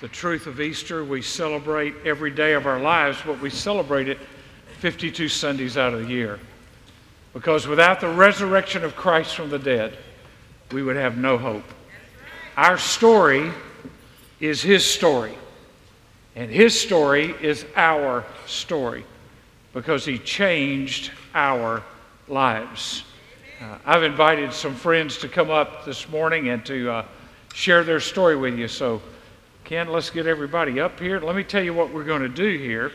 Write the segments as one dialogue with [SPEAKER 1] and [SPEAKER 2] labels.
[SPEAKER 1] the truth of Easter. We celebrate every day of our lives, but we celebrate it 52 Sundays out of the year. Because without the resurrection of Christ from the dead, we would have no hope. Our story is His story, and His story is our story because He changed our lives. Uh, I've invited some friends to come up this morning and to uh, share their story with you. So, Ken, let's get everybody up here. Let me tell you what we're going to do here.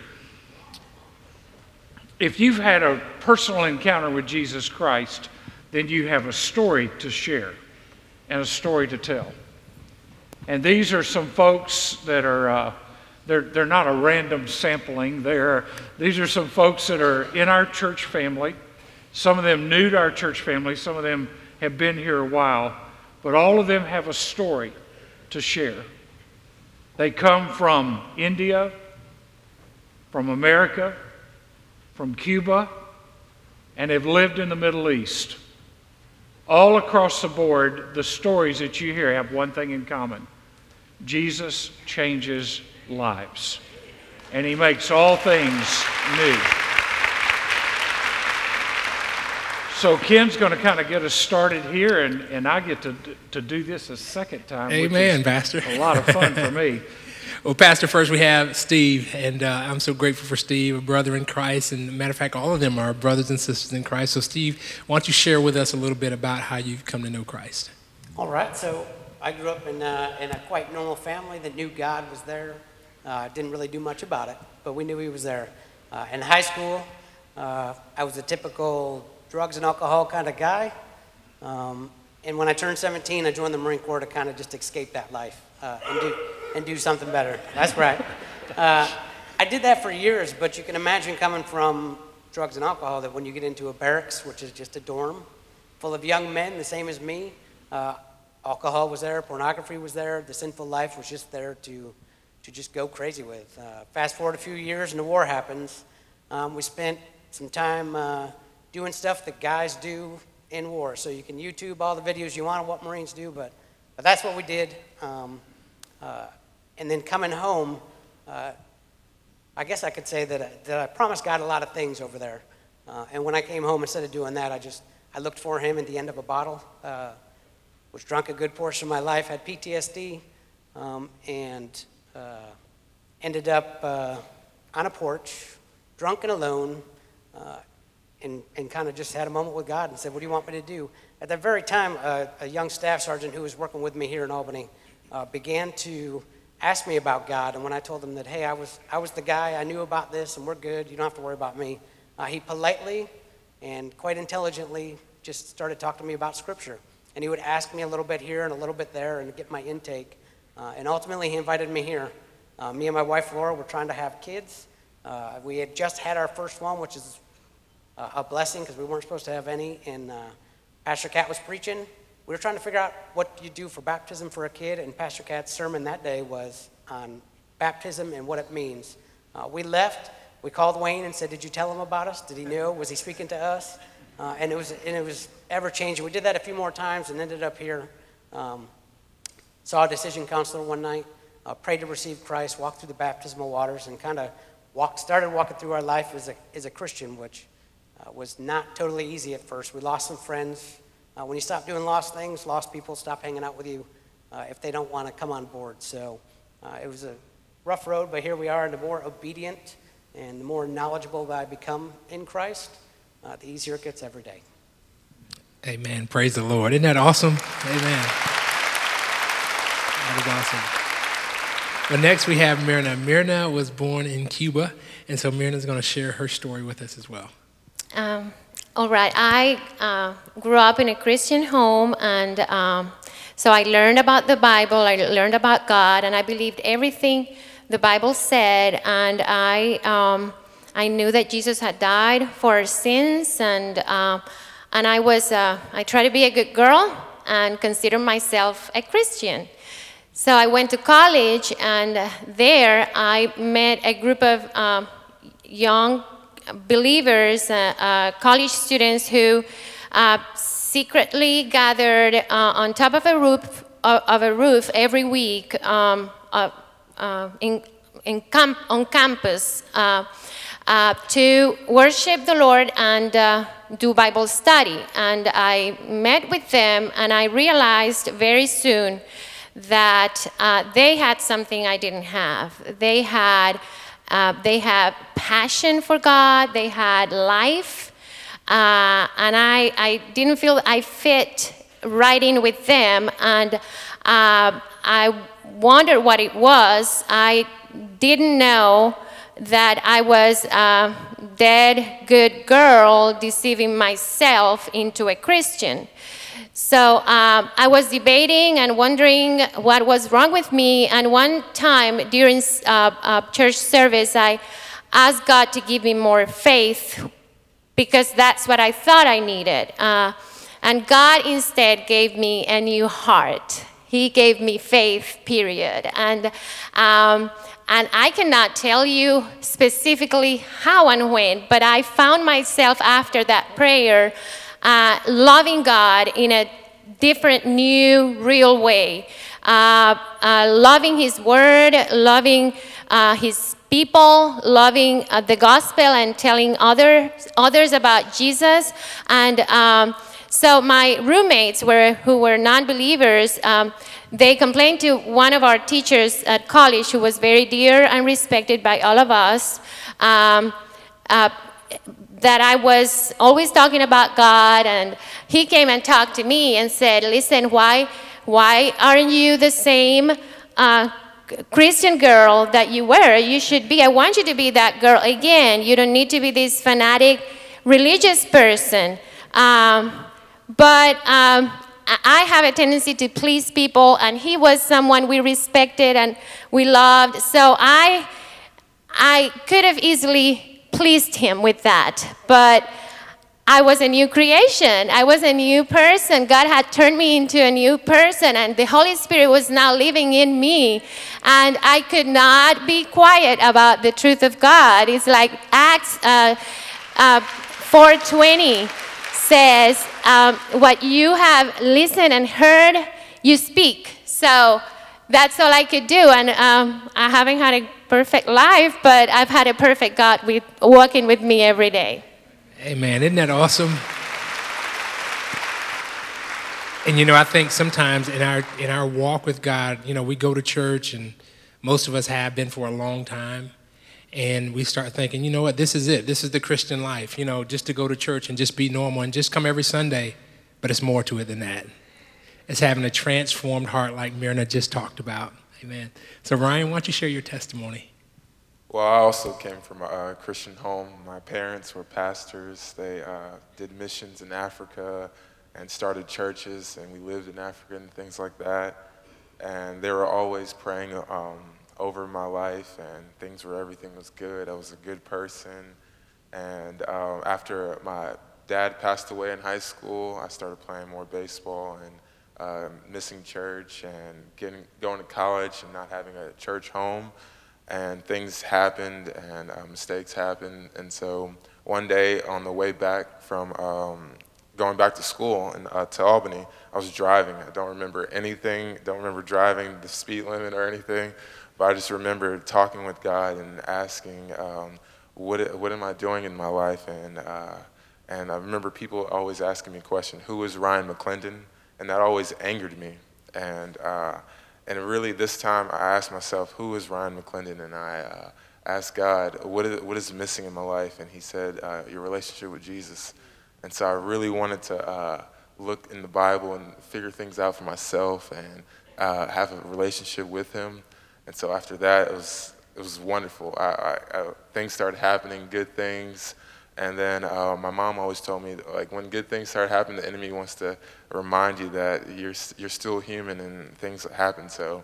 [SPEAKER 1] If you've had a personal encounter with Jesus Christ, then you have a story to share and a story to tell. And these are some folks that are, uh, they're, they're not a random sampling. They're, these are some folks that are in our church family. Some of them new to our church family, some of them have been here a while, but all of them have a story to share. They come from India, from America, from Cuba, and have lived in the Middle East. All across the board, the stories that you hear have one thing in common Jesus changes lives, and He makes all things new. So Ken's going to kind of get us started here, and, and I get to, to do this a second time.
[SPEAKER 2] Amen, Pastor.
[SPEAKER 1] A lot of fun for me.
[SPEAKER 2] well, Pastor, first we have Steve, and uh, I'm so grateful for Steve, a brother in Christ, and matter of fact, all of them are brothers and sisters in Christ. So, Steve, why don't you share with us a little bit about how you've come to know Christ?
[SPEAKER 3] All right. So I grew up in a, in a quite normal family that knew God was there. Uh, didn't really do much about it, but we knew He was there. Uh, in high school, uh, I was a typical drugs and alcohol kind of guy. Um, and when I turned 17, I joined the Marine Corps to kind of just escape that life uh, and, do, and do something better. That's right. Uh, I did that for years, but you can imagine coming from drugs and alcohol that when you get into a barracks, which is just a dorm full of young men, the same as me, uh, alcohol was there, pornography was there, the sinful life was just there to, to just go crazy with. Uh, fast forward a few years and the war happens. Um, we spent some time uh, doing stuff that guys do in war. So you can YouTube all the videos you want of what Marines do, but, but that's what we did. Um, uh, and then coming home, uh, I guess I could say that I, that I promised God a lot of things over there. Uh, and when I came home, instead of doing that, I just I looked for Him at the end of a bottle. Uh, was drunk a good portion of my life, had PTSD, um, and uh, ended up uh, on a porch, drunk and alone, and, and kind of just had a moment with God and said, What do you want me to do? At that very time, a young staff sergeant who was working with me here in Albany uh, began to ask me about God. And when I told him that, hey, I was, I was the guy, I knew about this, and we're good, you don't have to worry about me, uh, he politely and quite intelligently just started talking to me about Scripture. And he would ask me a little bit here and a little bit there and get my intake. Uh, and ultimately, he invited me here. Uh, me and my wife Laura were trying to have kids. Uh, we had just had our first one, which is uh, a blessing because we weren't supposed to have any. And uh, Pastor Catt was preaching. We were trying to figure out what you do for baptism for a kid, and Pastor Catt's sermon that day was on baptism and what it means. Uh, we left. We called Wayne and said, "Did you tell him about us? Did he know? Was he speaking to us?" Uh, and it was and it was ever changing. We did that a few more times and ended up here. Um, saw a decision counselor one night. Uh, prayed to receive Christ. Walked through the baptismal waters and kind of walked started walking through our life as a as a Christian, which uh, was not totally easy at first. We lost some friends. Uh, when you stop doing lost things, lost people stop hanging out with you uh, if they don't want to come on board. So uh, it was a rough road, but here we are. And the more obedient and the more knowledgeable that I become in Christ, uh, the easier it gets every day.
[SPEAKER 2] Amen. Praise the Lord. Isn't that awesome? Amen. That is awesome. But next we have Myrna. Myrna was born in Cuba, and so Myrna is going to share her story with us as well.
[SPEAKER 4] Um, all right. I uh, grew up in a Christian home, and um, so I learned about the Bible, I learned about God, and I believed everything the Bible said, and I, um, I knew that Jesus had died for our sins, and, uh, and I was, uh, I tried to be a good girl and consider myself a Christian. So I went to college, and there I met a group of um, young believers, uh, uh, college students who uh, secretly gathered on top of a roof of a roof every week um, in, in camp, on campus uh, to worship the Lord and uh, do Bible study. And I met with them, and I realized very soon that uh, they had something I didn't have. They had, uh, they had passion for God. They had life, uh, and I, I didn't feel I fit right in with them. And uh, I wondered what it was. I didn't know that I was a dead good girl deceiving myself into a Christian. So um, I was debating and wondering what was wrong with me. And one time during uh, uh, church service, I asked God to give me more faith because that's what I thought I needed. Uh, and God instead gave me a new heart. He gave me faith, period. And, um, and I cannot tell you specifically how and when, but I found myself after that prayer uh, loving God in a different, new, real way. Uh, uh, loving His Word, loving uh, His people, loving uh, the gospel, and telling others others about Jesus. And um, so my roommates were who were non-believers. Um, they complained to one of our teachers at college, who was very dear and respected by all of us. Um, uh, that I was always talking about God, and he came and talked to me and said, "Listen, why, why aren't you the same uh, Christian girl that you were? You should be. I want you to be that girl again. You don't need to be this fanatic religious person." Um, but um, I have a tendency to please people, and he was someone we respected and we loved. So I, I could have easily pleased him with that. But I was a new creation. I was a new person. God had turned me into a new person, and the Holy Spirit was now living in me. And I could not be quiet about the truth of God. It's like Acts uh, uh, 4:20 says, um, "What you have listened and heard, you speak." So that's all I could do, and um, I haven't had a perfect life, but I've had a perfect God with, walking with me every day.
[SPEAKER 2] Amen. Isn't that awesome? And you know, I think sometimes in our in our walk with God, you know, we go to church and most of us have been for a long time. And we start thinking, you know what, this is it. This is the Christian life, you know, just to go to church and just be normal and just come every Sunday. But it's more to it than that. It's having a transformed heart like Myrna just talked about. Amen. So, Ryan, why don't you share your testimony?
[SPEAKER 5] Well, I also came from a Christian home. My parents were pastors. They uh, did missions in Africa and started churches, and we lived in Africa and things like that. And they were always praying um, over my life, and things were everything was good. I was a good person. And um, after my dad passed away in high school, I started playing more baseball and uh, missing church and getting going to college and not having a church home, and things happened and uh, mistakes happened, and so one day on the way back from um, going back to school and uh, to Albany, I was driving. I don't remember anything. Don't remember driving the speed limit or anything, but I just remember talking with God and asking, um, "What what am I doing in my life?" and uh, and I remember people always asking me a question, "Who is Ryan McClendon?" And that always angered me. And uh, and really, this time, I asked myself, "Who is Ryan McClendon?" And I uh, asked God, "What is what is missing in my life?" And He said, uh, "Your relationship with Jesus." And so I really wanted to uh, look in the Bible and figure things out for myself and uh, have a relationship with Him. And so after that, it was it was wonderful. I, I, I, things started happening, good things. And then uh, my mom always told me, like, when good things start happening, the enemy wants to remind you that you're, you're still human and things happen. So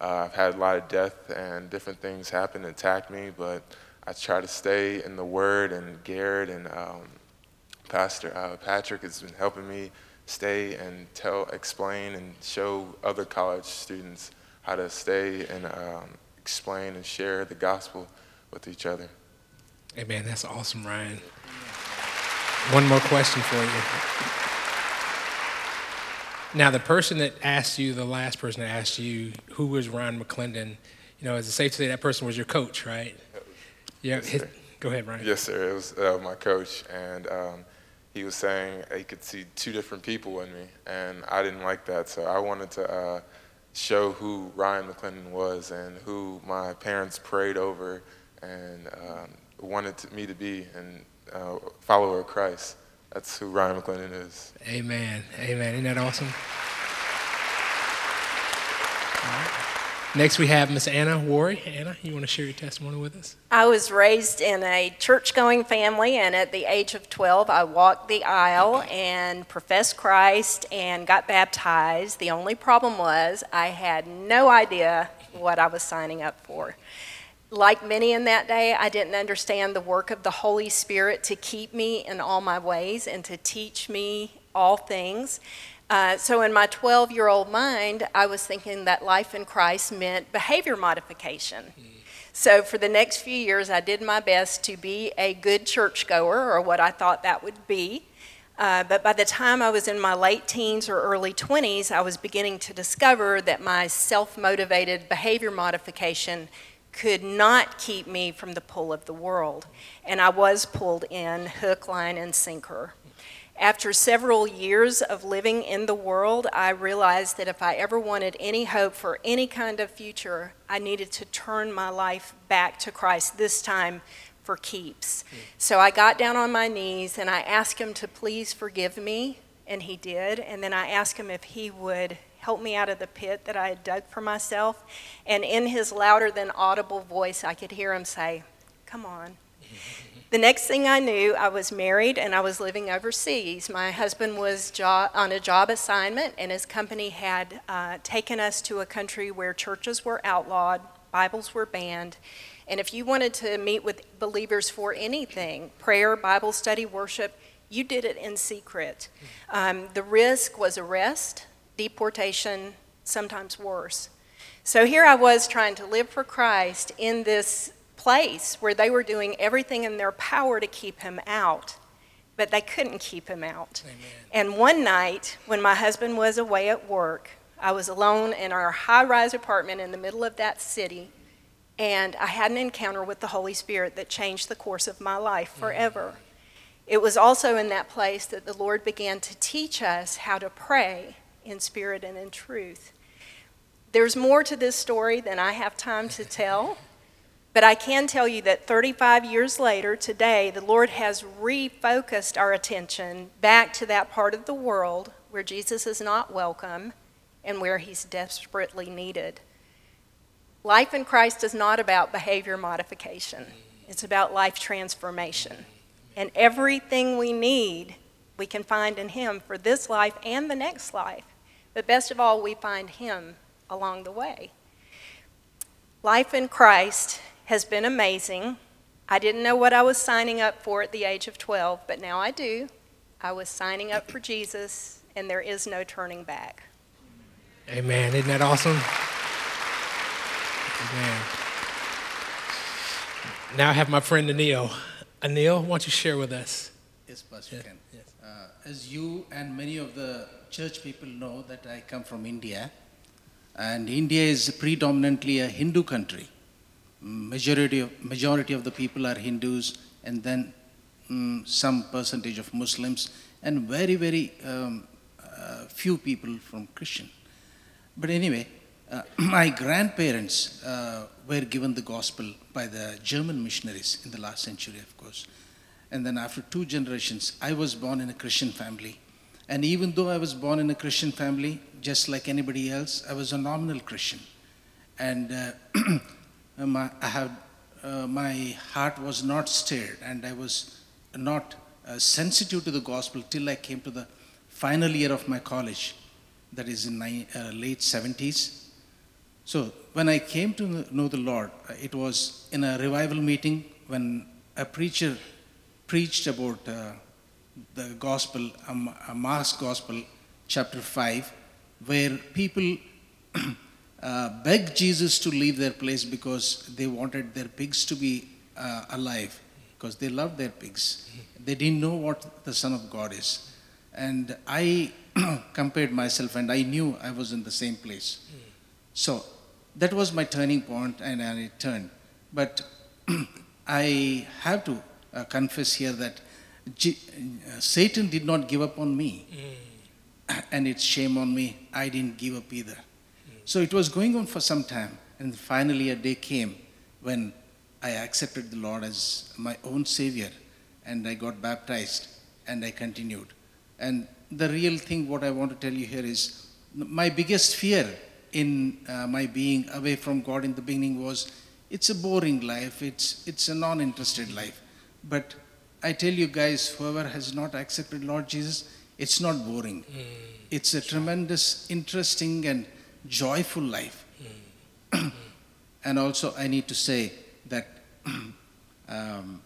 [SPEAKER 5] uh, I've had a lot of death and different things happen and attack me, but I try to stay in the Word. And Garrett and um, Pastor uh, Patrick has been helping me stay and tell, explain, and show other college students how to stay and um, explain and share the gospel with each other.
[SPEAKER 2] Hey man, that's awesome, Ryan. One more question for you. Now, the person that asked you, the last person that asked you, who was Ryan McClendon, you know, is it safe to say that person was your coach, right? Yeah.
[SPEAKER 5] Yes,
[SPEAKER 2] his- go ahead, Ryan.
[SPEAKER 5] Yes, sir. It was uh, my coach, and um, he was saying he could see two different people in me, and I didn't like that. So I wanted to uh, show who Ryan McClendon was and who my parents prayed over and um, wanted to, me to be, and uh, follower of Christ. That's who Ryan McClendon is.
[SPEAKER 2] Amen. Amen. Isn't that awesome? All right. Next, we have Miss Anna Worry. Anna, you want to share your testimony with us?
[SPEAKER 6] I was raised in a church going family, and at the age of 12, I walked the aisle and professed Christ and got baptized. The only problem was I had no idea what I was signing up for. Like many in that day, I didn't understand the work of the Holy Spirit to keep me in all my ways and to teach me all things. Uh, so, in my 12 year old mind, I was thinking that life in Christ meant behavior modification. So, for the next few years, I did my best to be a good churchgoer, or what I thought that would be. Uh, but by the time I was in my late teens or early 20s, I was beginning to discover that my self motivated behavior modification could not keep me from the pull of the world. And I was pulled in hook, line, and sinker. After several years of living in the world, I realized that if I ever wanted any hope for any kind of future, I needed to turn my life back to Christ, this time for keeps. So I got down on my knees and I asked him to please forgive me, and he did. And then I asked him if he would help me out of the pit that I had dug for myself. And in his louder than audible voice, I could hear him say, Come on. The next thing I knew, I was married and I was living overseas. My husband was jo- on a job assignment, and his company had uh, taken us to a country where churches were outlawed, Bibles were banned. And if you wanted to meet with believers for anything prayer, Bible study, worship you did it in secret. Um, the risk was arrest, deportation, sometimes worse. So here I was trying to live for Christ in this place where they were doing everything in their power to keep him out, but they couldn't keep him out.
[SPEAKER 2] Amen.
[SPEAKER 6] And one night, when my husband was away at work, I was alone in our high rise apartment in the middle of that city, and I had an encounter with the Holy Spirit that changed the course of my life mm. forever. It was also in that place that the Lord began to teach us how to pray in spirit and in truth. There's more to this story than I have time to tell. But I can tell you that 35 years later, today, the Lord has refocused our attention back to that part of the world where Jesus is not welcome and where he's desperately needed. Life in Christ is not about behavior modification, it's about life transformation. And everything we need, we can find in him for this life and the next life. But best of all, we find him along the way. Life in Christ has been amazing. I didn't know what I was signing up for at the age of 12, but now I do. I was signing up for Jesus, and there is no turning back.
[SPEAKER 2] Amen. Isn't that awesome? Amen. Now I have my friend Anil. Anil, why don't you share with us?
[SPEAKER 7] Yes, Pastor
[SPEAKER 2] Yeah,
[SPEAKER 7] Ken.
[SPEAKER 2] yes.
[SPEAKER 7] Uh, as you and many of the church people know that I come from India, and India is predominantly a Hindu country. Majority of, majority of the people are Hindus, and then mm, some percentage of Muslims, and very, very um, uh, few people from Christian. But anyway, uh, my grandparents uh, were given the gospel by the German missionaries in the last century, of course. And then after two generations, I was born in a Christian family. And even though I was born in a Christian family, just like anybody else, I was a nominal Christian. And uh, my, I have, uh, my heart was not stirred, and I was not uh, sensitive to the gospel till I came to the final year of my college, that is in uh, late 70s. So when I came to know the Lord, uh, it was in a revival meeting when a preacher preached about uh, the gospel, um, Mark's gospel, chapter 5, where people uh, begged Jesus to leave their place because they wanted their pigs to be uh, alive, because they loved their pigs. They didn't know what the Son of God is. And I compared myself and I knew I was in the same place. So that was my turning point, and I turned. But I have to uh, confess here that G- uh, Satan did not give up on me, and it's shame on me. I didn't give up either. So it was going on for some time, and finally a day came when I accepted the Lord as my own Savior, and I got baptized, and I continued. And the real thing, what I want to tell you here is my biggest fear in uh, my being away from God in the beginning was it's a boring life, it's, it's a non interested life. But I tell you guys, whoever has not accepted Lord Jesus, it's not boring. It's a tremendous, interesting, and joyful life. and also, I need to say that um,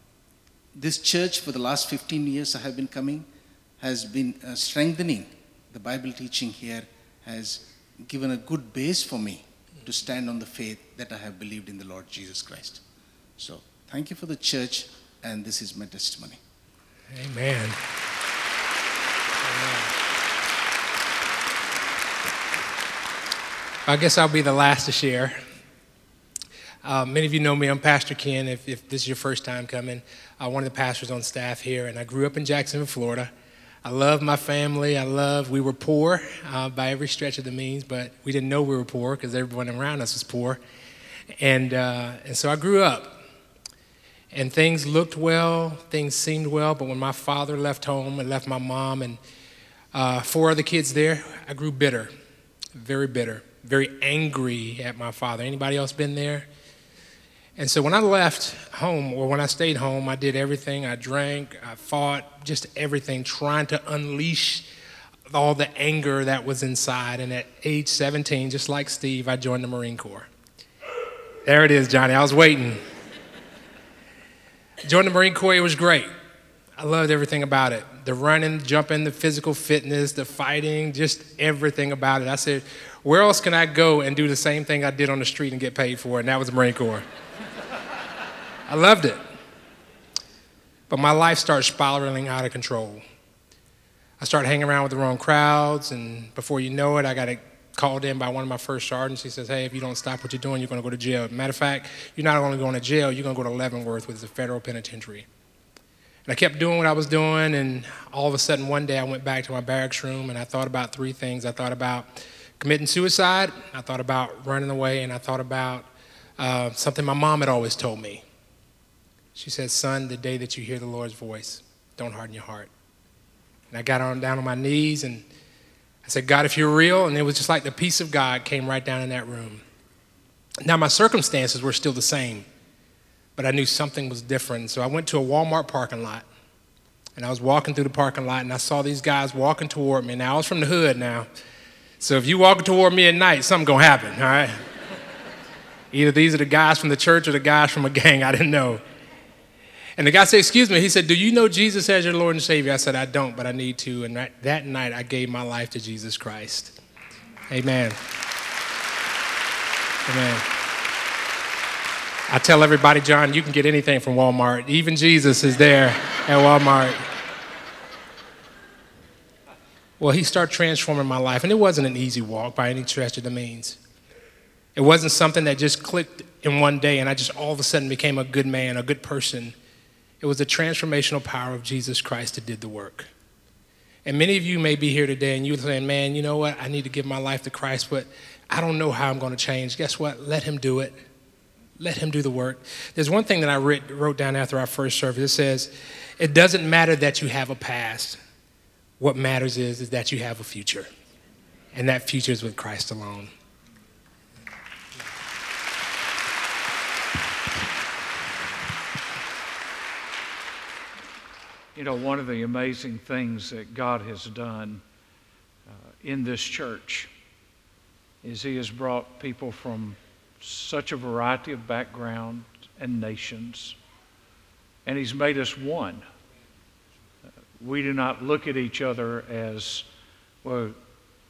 [SPEAKER 7] this church, for the last 15 years I have been coming, has been uh, strengthening the Bible teaching here, has given a good base for me to stand on the faith that I have believed in the Lord Jesus Christ. So, thank you for the church, and this is my testimony.
[SPEAKER 2] Amen. I guess I'll be the last to share. Uh, many of you know me. I'm Pastor Ken. If, if this is your first time coming, uh, one of the pastors on staff here, and I grew up in Jacksonville, Florida. I love my family. I love. We were poor uh, by every stretch of the means, but we didn't know we were poor because everyone around us was poor, and uh, and so I grew up. And things looked well, things seemed well, but when my father left home and left my mom and uh, four other kids there, I grew bitter, very bitter, very angry at my father. Anybody else been there? And so when I left home, or when I stayed home, I did everything. I drank, I fought, just everything, trying to unleash all the anger that was inside. And at age 17, just like Steve, I joined the Marine Corps. There it is, Johnny. I was waiting. Joined the Marine Corps, it was great. I loved everything about it the running, jumping, the physical fitness, the fighting, just everything about it. I said, where else can I go and do the same thing I did on the street and get paid for? And that was the Marine Corps. I loved it. But my life started spiraling out of control. I started hanging around with the wrong crowds, and before you know it, I got called in by one of my first sergeants. He says, Hey, if you don't stop what you're doing, you're going to go to jail. Matter of fact, you're not only going to jail, you're going to go to Leavenworth, which is a federal penitentiary. And I kept doing what I was doing, and all of a sudden, one day, I went back to my barracks room and I thought about three things. I thought about committing suicide, I thought about running away, and I thought about uh, something my mom had always told me. She said, Son, the day that you hear the Lord's voice, don't harden your heart. And I got on down on my knees and I said, God, if you're real, and it was just like the peace of God came right down in that room. Now, my circumstances were still the same, but I knew something was different. So I went to a Walmart parking lot, and I was walking through the parking lot, and I saw these guys walking toward me. Now, I was from the hood now, so if you walking toward me at night, something gonna happen, all right? Either these are the guys from the church or the guys from a gang, I didn't know. And the guy said, Excuse me. He said, Do you know Jesus as your Lord and Savior? I said, I don't, but I need to. And that, that night, I gave my life to Jesus Christ. Amen. Amen. I tell everybody, John, you can get anything from Walmart. Even Jesus is there at Walmart. Well, he started transforming my life, and it wasn't an easy walk by any stretch of the means. It wasn't something that just clicked in one day, and I just all of a sudden became a good man, a good person. It was the transformational power of Jesus Christ that did the work. And many of you may be here today and you're saying, man, you know what? I need to give my life to Christ, but I don't know how I'm going to change. Guess what? Let Him do it. Let Him do the work. There's one thing that I wrote, down after our first service. It says, it doesn't matter that you have a past. What matters is, is that you have a future. And that future is with Christ alone.
[SPEAKER 1] You know, one of the amazing things that God has done uh, in this church is He has brought people from such a variety of backgrounds and nations, and He's made us one. Uh, we do not look at each other as, well,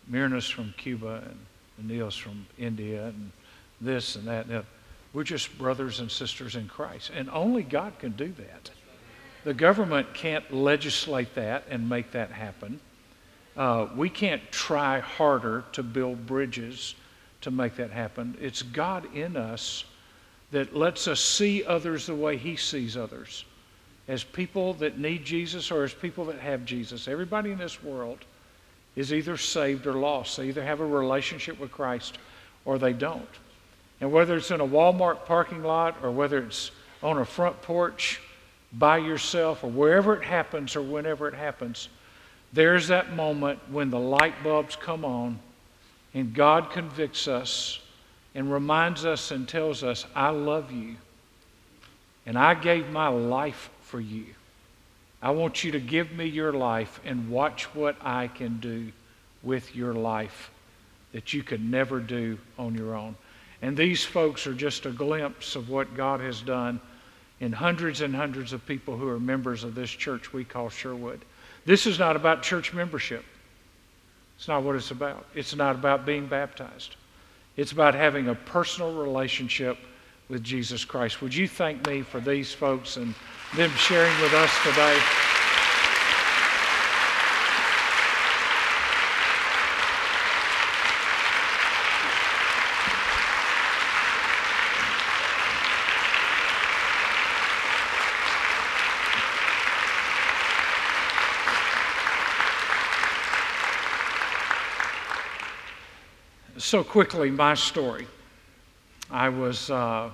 [SPEAKER 1] Myrna's from Cuba and Neil's from India and this and that. And We're just brothers and sisters in Christ, and only God can do that. The government can't legislate that and make that happen. Uh, we can't try harder to build bridges to make that happen. It's God in us that lets us see others the way He sees others as people that need Jesus or as people that have Jesus. Everybody in this world is either saved or lost. They either have a relationship with Christ or they don't. And whether it's in a Walmart parking lot or whether it's on a front porch by yourself or wherever it happens or whenever it happens, there's that moment when the light bulbs come on and God convicts us and reminds us and tells us, I love you and I gave my life for you. I want you to give me your life and watch what I can do with your life that you could never do on your own. And these folks are just a glimpse of what God has done in hundreds and hundreds of people who are members of this church we call Sherwood. This is not about church membership. It's not what it's about. It's not about being baptized. It's about having a personal relationship with Jesus Christ. Would you thank me for these folks and them sharing with us today? So, quickly, my story. I was uh,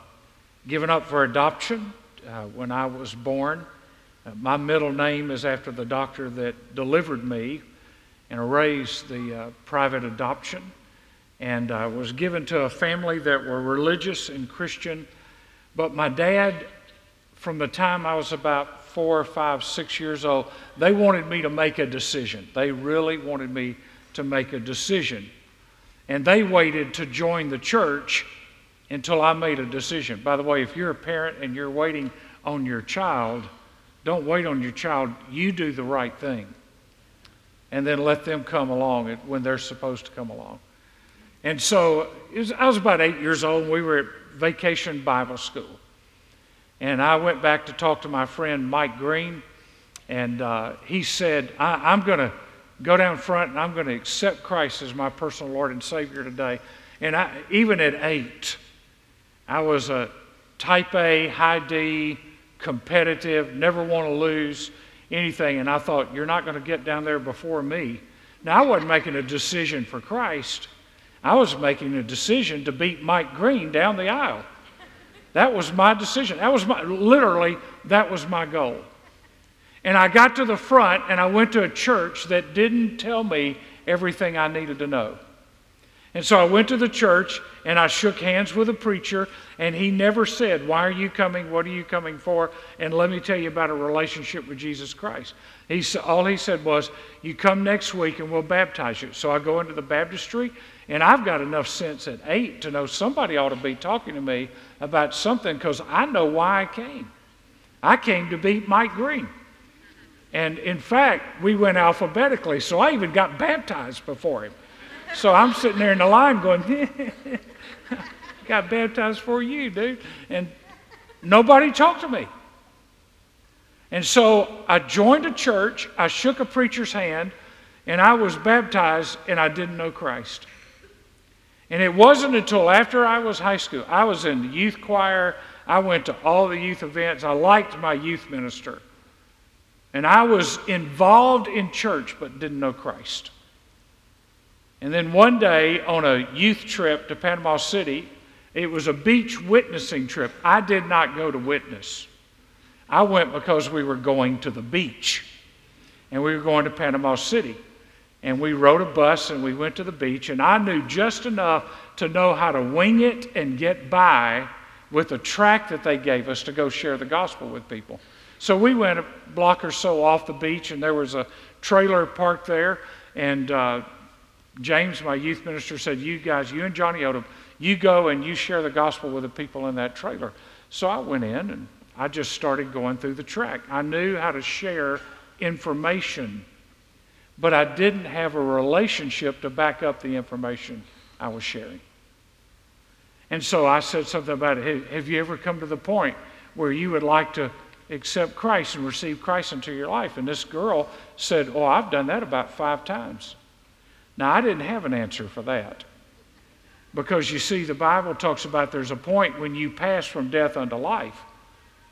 [SPEAKER 1] given up for adoption uh, when I was born. Uh, my middle name is after the doctor that delivered me and arranged the uh, private adoption. And I was given to a family that were religious and Christian. But my dad, from the time I was about four, five, six years old, they wanted me to make a decision. They really wanted me to make a decision. And they waited to join the church until I made a decision. By the way, if you're a parent and you're waiting on your child, don't wait on your child. You do the right thing. And then let them come along when they're supposed to come along. And so was, I was about eight years old, we were at vacation Bible school. And I went back to talk to my friend Mike Green, and uh, he said, I'm going to go down front and I'm going to accept Christ as my personal Lord and Savior today. And I, even at eight, I was a type A, high D, competitive, never want to lose anything. And I thought, you're not going to get down there before me. Now, I wasn't making a decision for Christ, I was making a decision to beat Mike Green down the aisle. That was my decision. That was my, literally, that was my goal. And I got to the front and I went to a church that didn't tell me everything I needed to know. And so I went to the church and I shook hands with a preacher, and he never said, Why are you coming? What are you coming for? And let me tell you about a relationship with Jesus Christ. He, all he said was, You come next week and we'll baptize you. So I go into the baptistry, and I've got enough sense at eight to know somebody ought to be talking to me about something because I know why I came. I came to beat Mike Green. And in fact, we went alphabetically, so I even got baptized before him. So I'm sitting there in the line going, got baptized for you, dude. And nobody talked to me. And so I joined a church, I shook a preacher's hand, and I was baptized, and I didn't know Christ. And it wasn't until after I was high school. I was in the youth choir, I went to all the youth events, I liked my youth minister. And I was involved in church but didn't know Christ. And then one day on a youth trip to Panama City, it was a beach witnessing trip. I did not go to witness. I went because we were going to the beach. And we were going to Panama City. And we rode a bus and we went to the beach. And I knew just enough to know how to wing it and get by with a track that they gave us to go share the gospel with people. So we went a block or so off the beach, and there was a trailer parked there. And uh, James, my youth minister, said, You guys, you and Johnny Odom, you go and you share the gospel with the people in that trailer. So I went in and I just started going through the track. I knew how to share information, but I didn't have a relationship to back up the information I was sharing. And so I said something about it. Have you ever come to the point where you would like to accept Christ and receive Christ into your life. And this girl said, Oh, I've done that about five times. Now, I didn't have an answer for that. Because you see, the Bible talks about there's a point when you pass from death unto life.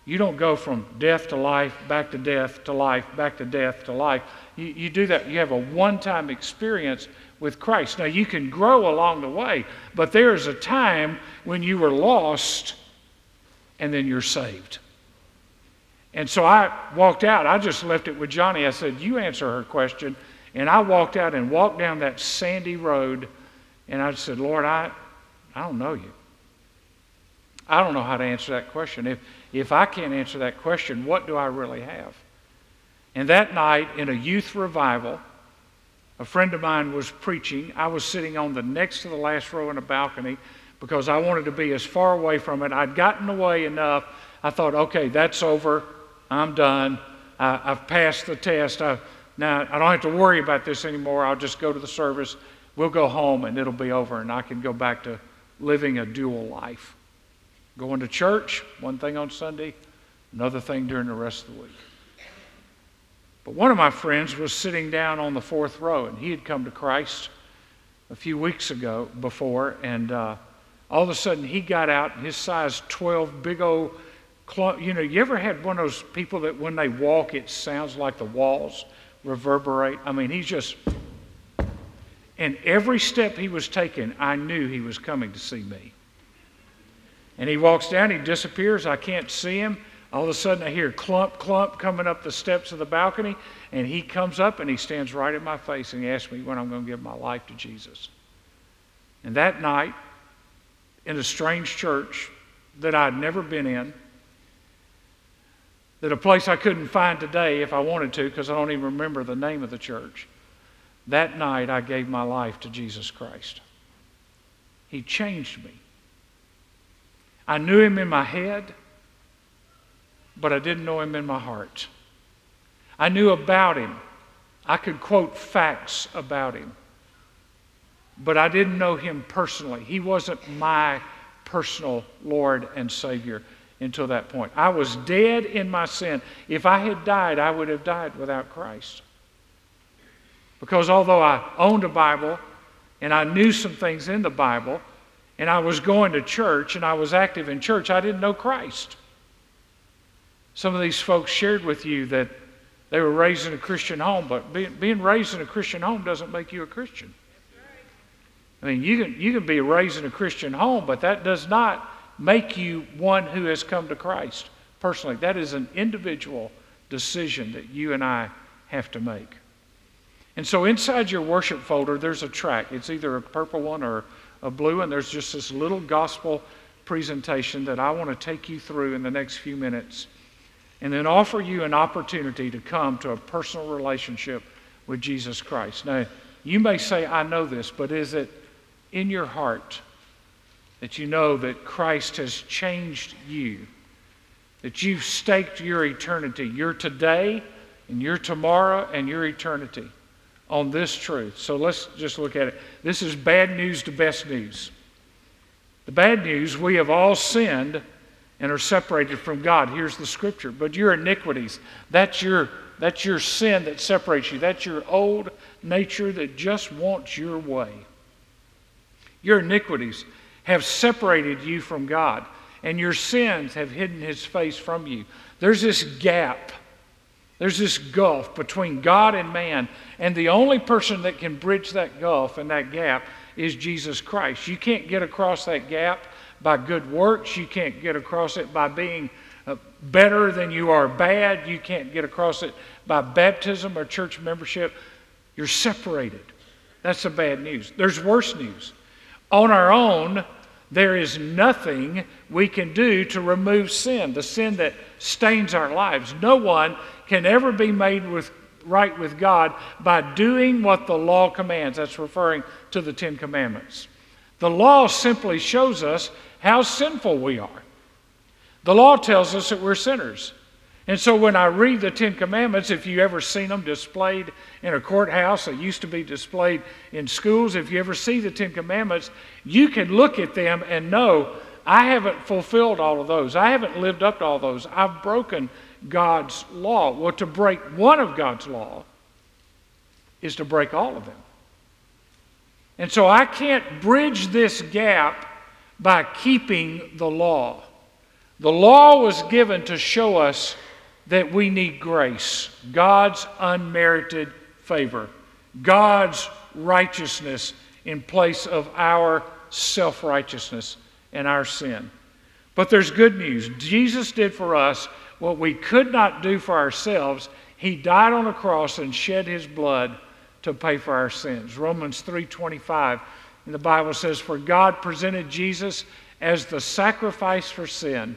[SPEAKER 1] You don't go from death to life, back to death to life, back to death to life. You, you do that, you have a one time experience with Christ. Now, you can grow along the way, but there is a time when you were lost and then you're saved. And so I walked out. I just left it with Johnny. I said, You answer her question. And I walked out and walked down that sandy road. And I said, Lord, I, I don't know you. I don't know how to answer that question. If, if I can't answer that question, what do I really have? And that night, in a youth revival, a friend of mine was preaching. I was sitting on the next to the last row in a balcony because I wanted to be as far away from it. I'd gotten away enough. I thought, okay, that's over. I'm done. I, have passed the test. I, now I don't have to worry about this anymore. I'll just go to the service. We'll go home and it'll be over, and I can go back to living a dual life. Going to church, one thing on Sunday, another thing during the rest of the week. But one of my friends was sitting down on the fourth row, and he had come to Christ a few weeks ago before, and uh, all of a sudden he got out, his size 12, big old you know, you ever had one of those people that when they walk, it sounds like the walls reverberate? I mean, he's just. And every step he was taking, I knew he was coming to see me. And he walks down, he disappears, I can't see him. All of a sudden, I hear clump, clump coming up the steps of the balcony, and he comes up and he stands right in my face and he asks me when I'm going to give my life to Jesus. And that night, in a strange church that I'd never been in, that a place I couldn't find today if I wanted to because I don't even remember the name of the church. That night I gave my life to Jesus Christ. He changed me. I knew him in my head, but I didn't know him in my heart. I knew about him. I could quote facts about him, but I didn't know him personally. He wasn't my personal Lord and Savior until that point. I was dead in my sin. If I had died, I would have died without Christ. Because although I owned a Bible and I knew some things in the Bible, and I was going to church and I was active in church, I didn't know Christ. Some of these folks shared with you that they were raised in a Christian home, but being, being raised in a Christian home doesn't make you a Christian. I mean, you can, you can be raised in a Christian home, but that does not make you one who has come to Christ personally. That is an individual decision that you and I have to make. And so inside your worship folder, there's a track. It's either a purple one or a blue one. There's just this little gospel presentation that I want to take you through in the next few minutes and then offer you an opportunity to come to a personal relationship with Jesus Christ. Now, you may say, I know this, but is it in your heart? That you know that Christ has changed you, that you've staked your eternity, your today and your tomorrow and your eternity on this truth. So let's just look at it. This is bad news to best news. The bad news, we have all sinned and are separated from God. Here's the scripture. But your iniquities, that's your, that's your sin that separates you. That's your old nature that just wants your way. Your iniquities have separated you from God, and your sins have hidden his face from you. There's this gap. There's this gulf between God and man, and the only person that can bridge that gulf and that gap is Jesus Christ. You can't get across that gap by good works. You can't get across it by being uh, better than you are bad. You can't get across it by baptism or church membership. You're separated. That's the bad news. There's worse news. On our own, there is nothing we can do to remove sin, the sin that stains our lives. No one can ever be made with, right with God by doing what the law commands. That's referring to the Ten Commandments. The law simply shows us how sinful we are. The law tells us that we're sinners. And so when I read the Ten Commandments, if you ever seen them displayed in a courthouse, they used to be displayed in schools. If you ever see the Ten Commandments, you can look at them and know I haven't fulfilled all of those. I haven't lived up to all those. I've broken God's law. Well, to break one of God's law is to break all of them. And so I can't bridge this gap by keeping the law. The law was given to show us that we need grace, God's unmerited favor, God's righteousness in place of our self righteousness and our sin. But there's good news. Jesus did for us what we could not do for ourselves. He died on a cross and shed his blood to pay for our sins. Romans 3:25 and the Bible says for God presented Jesus as the sacrifice for sin.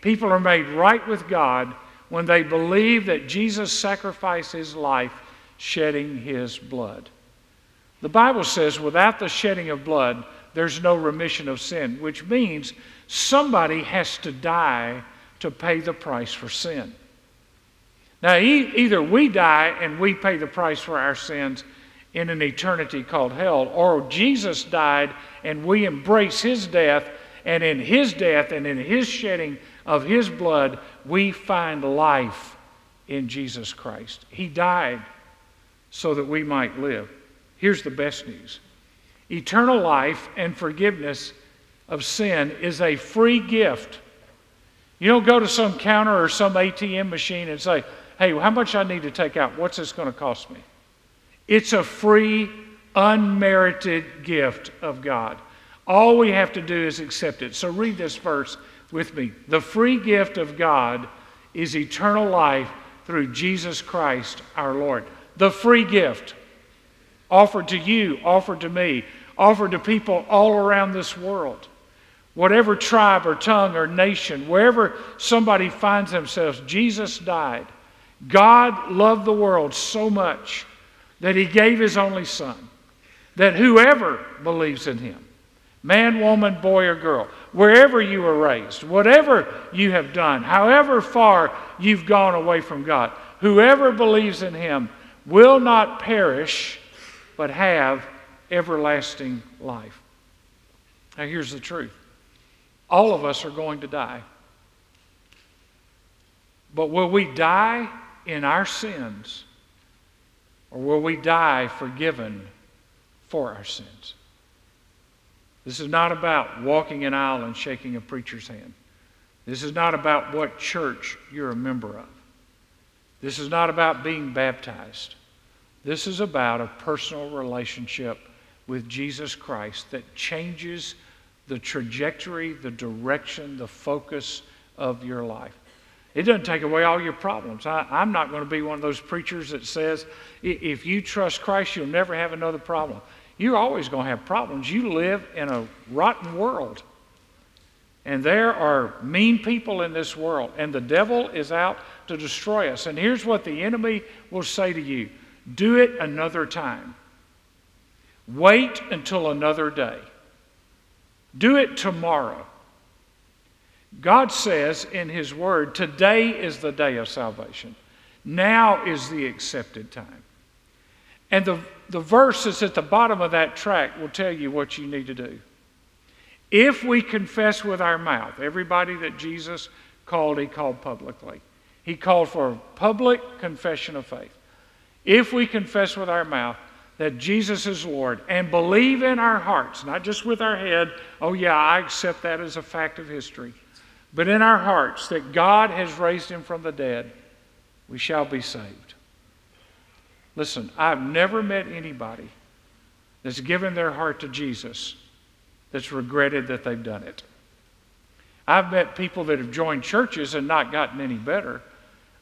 [SPEAKER 1] People are made right with God when they believe that Jesus sacrificed his life shedding his blood. The Bible says without the shedding of blood there's no remission of sin, which means somebody has to die to pay the price for sin. Now, e- either we die and we pay the price for our sins in an eternity called hell, or Jesus died and we embrace his death, and in his death and in his shedding of his blood, we find life in Jesus Christ. He died so that we might live. Here's the best news eternal life and forgiveness of sin is a free gift. You don't go to some counter or some ATM machine and say, hey, how much I need to take out? What's this going to cost me? It's a free, unmerited gift of God. All we have to do is accept it. So read this verse with me. The free gift of God is eternal life through Jesus Christ our Lord. The free gift offered to you, offered to me, offered to people all around this world. Whatever tribe or tongue or nation, wherever somebody finds themselves, Jesus died. God loved the world so much that he gave his only son, that whoever believes in him, man, woman, boy, or girl, wherever you were raised, whatever you have done, however far you've gone away from God, whoever believes in him will not perish, but have everlasting life. Now, here's the truth all of us are going to die. But will we die in our sins, or will we die forgiven for our sins? This is not about walking an aisle and shaking a preacher's hand. This is not about what church you're a member of. This is not about being baptized. This is about a personal relationship with Jesus Christ that changes the trajectory, the direction, the focus of your life. It doesn't take away all your problems. I, am not going to be one of those preachers that says, if you trust Christ, you'll never have another problem. You're always going to have problems. You live in a rotten world. And there are mean people in this world, and the devil is out to destroy us. And here's what the enemy will say to you do it another time. Wait until another day. Do it tomorrow. God says in His Word, today is the day of salvation. Now is the accepted time. And the, the verse that's at the bottom of that track will tell you what you need to do. If we confess with our mouth, everybody that Jesus called, He called publicly. He called for a public confession of faith. If we confess with our mouth that Jesus is Lord and believe in our hearts, not just with our head, oh, yeah, I accept that as a fact of history, but in our hearts that God has raised him from the dead, we shall be saved. Listen, I've never met anybody that's given their heart to Jesus that's regretted that they've done it. I've met people that have joined churches and not gotten any better.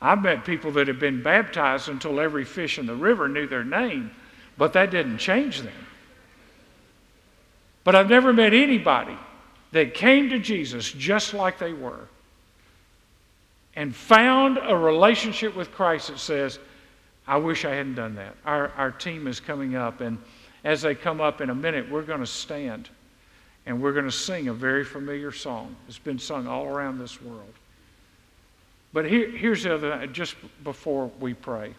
[SPEAKER 1] I've met people that have been baptized until every fish in the river knew their name but that didn't change them. But I've never met anybody that came to Jesus just like they were and found a relationship with Christ that says, I wish I hadn't done that. Our, our team is coming up, and as they come up in a minute, we're going to stand and we're going to sing a very familiar song. It's been sung all around this world. But here, here's the other, thing, just before we pray.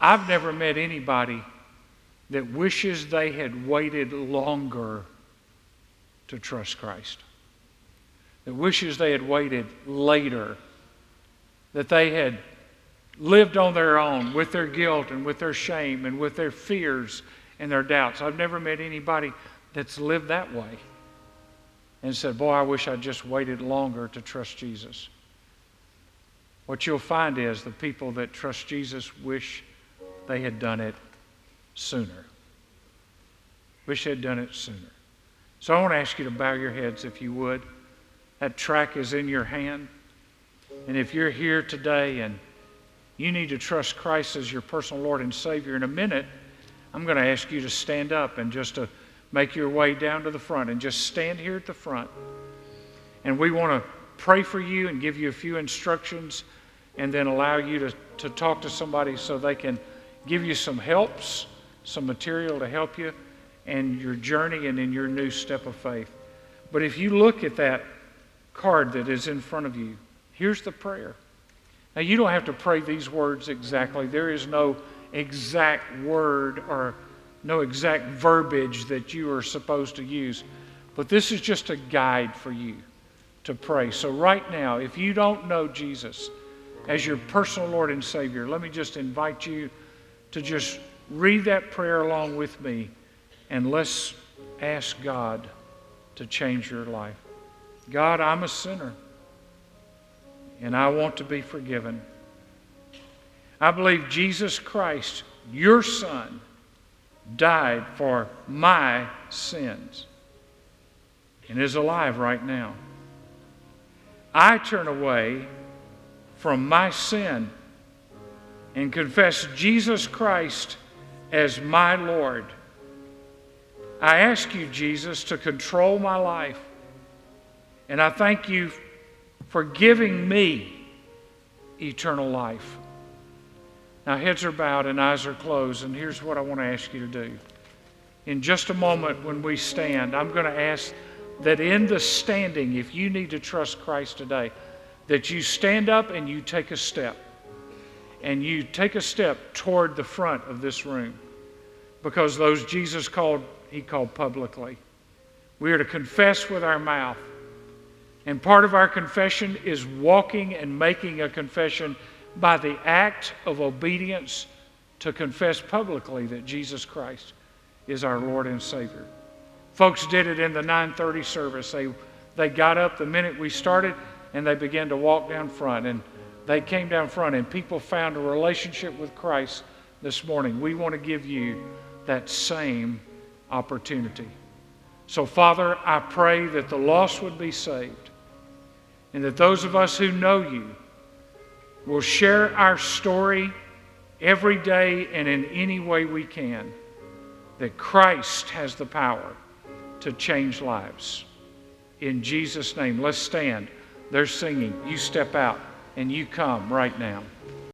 [SPEAKER 1] I've never met anybody that wishes they had waited longer to trust Christ, that wishes they had waited later, that they had lived on their own with their guilt and with their shame and with their fears and their doubts. I've never met anybody that's lived that way and said, Boy, I wish I'd just waited longer to trust Jesus. What you'll find is the people that trust Jesus wish they had done it sooner. Wish they'd done it sooner. So I want to ask you to bow your heads if you would. That track is in your hand. And if you're here today and you need to trust Christ as your personal Lord and Savior, in a minute, I'm going to ask you to stand up and just to make your way down to the front and just stand here at the front. And we want to pray for you and give you a few instructions and then allow you to, to talk to somebody so they can give you some helps, some material to help you in your journey and in your new step of faith. But if you look at that card that is in front of you, here's the prayer. Now, you don't have to pray these words exactly. There is no exact word or no exact verbiage that you are supposed to use. But this is just a guide for you to pray. So, right now, if you don't know Jesus as your personal Lord and Savior, let me just invite you to just read that prayer along with me and let's ask God to change your life. God, I'm a sinner and I want to be forgiven. I believe Jesus Christ, your Son, died for my sins and is alive right now. I turn away from my sin and confess Jesus Christ as my Lord. I ask you, Jesus, to control my life. And I thank you for giving me eternal life. Now, heads are bowed and eyes are closed, and here's what I want to ask you to do. In just a moment, when we stand, I'm going to ask that in the standing, if you need to trust Christ today, that you stand up and you take a step. And you take a step toward the front of this room. Because those Jesus called, he called publicly. We are to confess with our mouth. And part of our confession is walking and making a confession by the act of obedience to confess publicly that Jesus Christ is our Lord and Savior. Folks did it in the 930 service. They, they got up the minute we started and they began to walk down front. And they came down front and people found a relationship with Christ this morning. We want to give you that same opportunity. So, Father, I pray that the lost would be saved and that those of us who know you will share our story every day and in any way we can that Christ has the power to change lives. In Jesus' name, let's stand. They're singing. You step out and you come right now.